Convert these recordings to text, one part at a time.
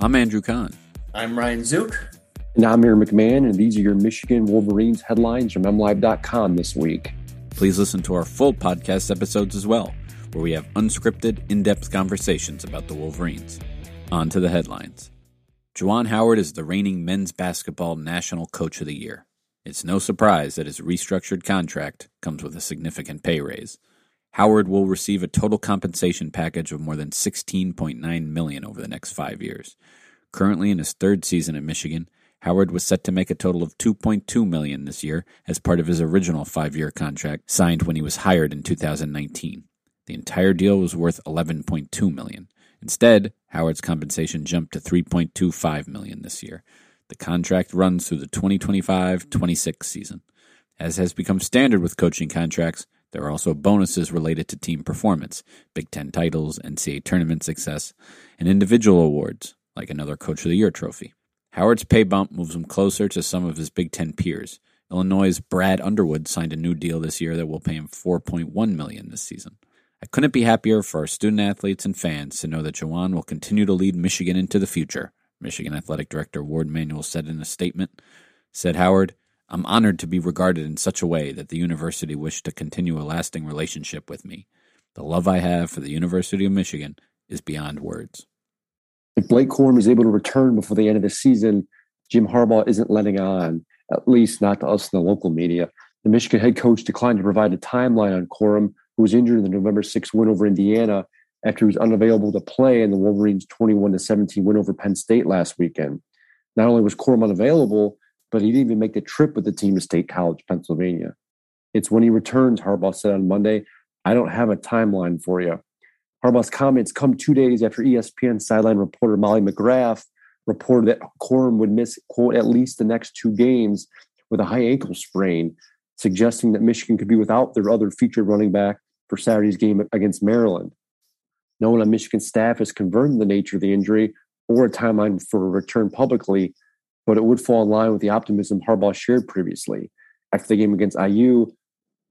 I'm Andrew Kahn. I'm Ryan Zuke. And I'm Aaron McMann, and these are your Michigan Wolverines headlines from MLive.com this week. Please listen to our full podcast episodes as well, where we have unscripted, in depth conversations about the Wolverines. On to the headlines. Juwan Howard is the reigning men's basketball national coach of the year. It's no surprise that his restructured contract comes with a significant pay raise. Howard will receive a total compensation package of more than 16.9 million over the next 5 years. Currently in his third season at Michigan, Howard was set to make a total of 2.2 million this year as part of his original 5-year contract signed when he was hired in 2019. The entire deal was worth 11.2 million. Instead, Howard's compensation jumped to 3.25 million this year. The contract runs through the 2025-26 season. As has become standard with coaching contracts, there are also bonuses related to team performance, Big Ten titles, NCAA tournament success, and individual awards, like another Coach of the Year trophy. Howard's pay bump moves him closer to some of his Big Ten peers. Illinois' Brad Underwood signed a new deal this year that will pay him 4.1 million this season. I couldn't be happier for our student athletes and fans to know that Juwan will continue to lead Michigan into the future, Michigan Athletic Director Ward Manuel said in a statement. Said Howard, I'm honored to be regarded in such a way that the university wished to continue a lasting relationship with me. The love I have for the University of Michigan is beyond words. If Blake Corum is able to return before the end of the season, Jim Harbaugh isn't letting on, at least not to us in the local media. The Michigan head coach declined to provide a timeline on Corum, who was injured in the November 6 win over Indiana after he was unavailable to play in the Wolverines' 21 17 win over Penn State last weekend. Not only was Corum unavailable, but he didn't even make the trip with the team to State College, Pennsylvania. It's when he returns, Harbaugh said on Monday, I don't have a timeline for you. Harbaugh's comments come two days after ESPN sideline reporter Molly McGrath reported that Corum would miss, quote, at least the next two games with a high ankle sprain, suggesting that Michigan could be without their other featured running back for Saturday's game against Maryland. No one on Michigan staff has confirmed the nature of the injury or a timeline for a return publicly, but it would fall in line with the optimism Harbaugh shared previously. After the game against IU,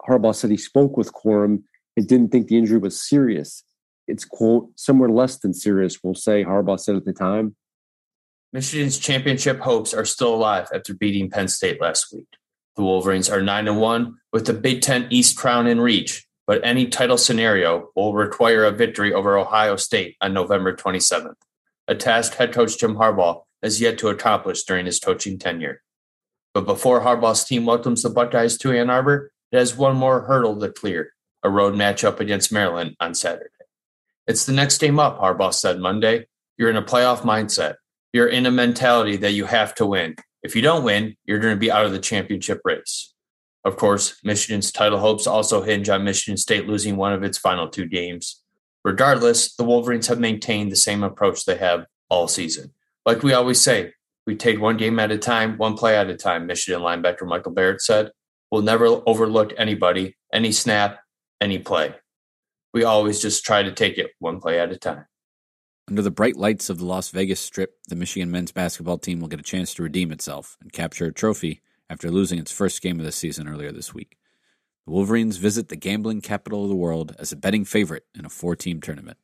Harbaugh said he spoke with Corum and didn't think the injury was serious. It's, quote, somewhere less than serious, we'll say, Harbaugh said at the time. Michigan's championship hopes are still alive after beating Penn State last week. The Wolverines are 9 and 1 with the Big Ten East crown in reach, but any title scenario will require a victory over Ohio State on November 27th, a task head coach Jim Harbaugh has yet to accomplish during his coaching tenure. But before Harbaugh's team welcomes the Buckeyes to Ann Arbor, it has one more hurdle to clear a road matchup against Maryland on Saturday. It's the next game up, Harbaugh said Monday. You're in a playoff mindset. You're in a mentality that you have to win. If you don't win, you're going to be out of the championship race. Of course, Michigan's title hopes also hinge on Michigan State losing one of its final two games. Regardless, the Wolverines have maintained the same approach they have all season like we always say, we take one game at a time, one play at a time, Michigan linebacker Michael Barrett said. We'll never overlook anybody, any snap, any play. We always just try to take it one play at a time. Under the bright lights of the Las Vegas Strip, the Michigan men's basketball team will get a chance to redeem itself and capture a trophy after losing its first game of the season earlier this week. The Wolverines visit the gambling capital of the world as a betting favorite in a four team tournament.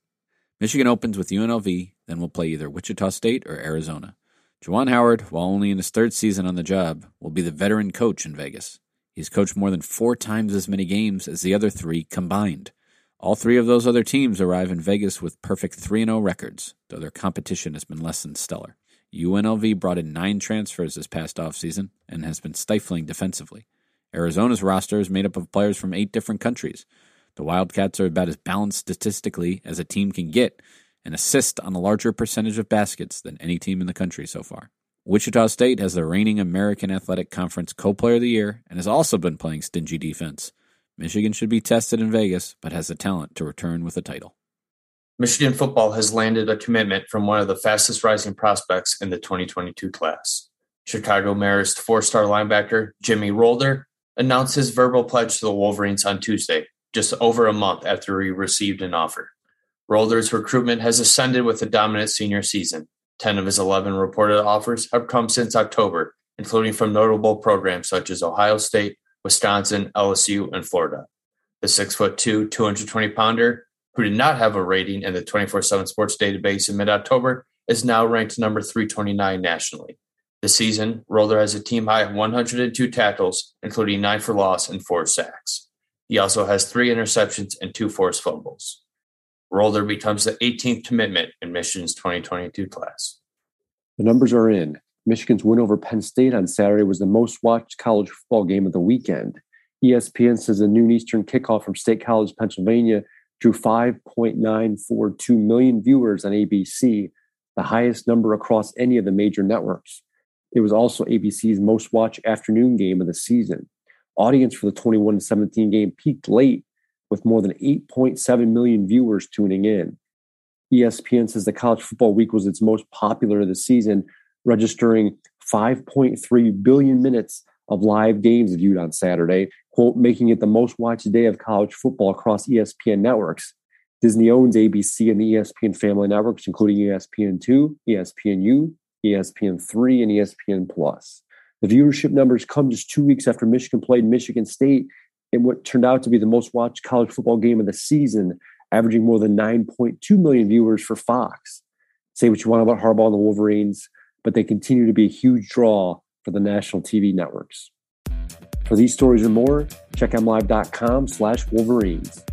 Michigan opens with UNLV, then will play either Wichita State or Arizona. Juwan Howard, while only in his third season on the job, will be the veteran coach in Vegas. He's coached more than four times as many games as the other three combined. All three of those other teams arrive in Vegas with perfect 3 0 records, though their competition has been less than stellar. UNLV brought in nine transfers this past offseason and has been stifling defensively. Arizona's roster is made up of players from eight different countries. The Wildcats are about as balanced statistically as a team can get and assist on a larger percentage of baskets than any team in the country so far. Wichita State has the reigning American Athletic Conference Co Player of the Year and has also been playing stingy defense. Michigan should be tested in Vegas, but has the talent to return with a title. Michigan football has landed a commitment from one of the fastest rising prospects in the 2022 class. Chicago Marist four star linebacker Jimmy Rolder announced his verbal pledge to the Wolverines on Tuesday, just over a month after he received an offer. Rolder's recruitment has ascended with a dominant senior season. 10 of his 11 reported offers have come since October, including from notable programs such as Ohio State, Wisconsin, LSU, and Florida. The 6'2, 220 pounder, who did not have a rating in the 24 7 sports database in mid October, is now ranked number 329 nationally. This season, Rolder has a team high 102 tackles, including nine for loss and four sacks. He also has three interceptions and two forced fumbles. Rolder becomes the 18th commitment in Michigan's 2022 class. The numbers are in. Michigan's win over Penn State on Saturday was the most watched college football game of the weekend. ESPN says a noon Eastern kickoff from State College, Pennsylvania, drew 5.942 million viewers on ABC, the highest number across any of the major networks. It was also ABC's most watched afternoon game of the season. Audience for the 21 17 game peaked late with more than 8.7 million viewers tuning in. ESPN says the college football week was its most popular of the season, registering 5.3 billion minutes of live games viewed on Saturday, quote, making it the most watched day of college football across ESPN networks. Disney owns ABC and the ESPN family networks, including ESPN2, ESPNU, ESPN3, and ESPN Plus. The viewership numbers come just two weeks after Michigan played Michigan State in what turned out to be the most watched college football game of the season, averaging more than 9.2 million viewers for Fox. Say what you want about Harbaugh and the Wolverines, but they continue to be a huge draw for the national TV networks. For these stories and more, check mlive.com slash Wolverines.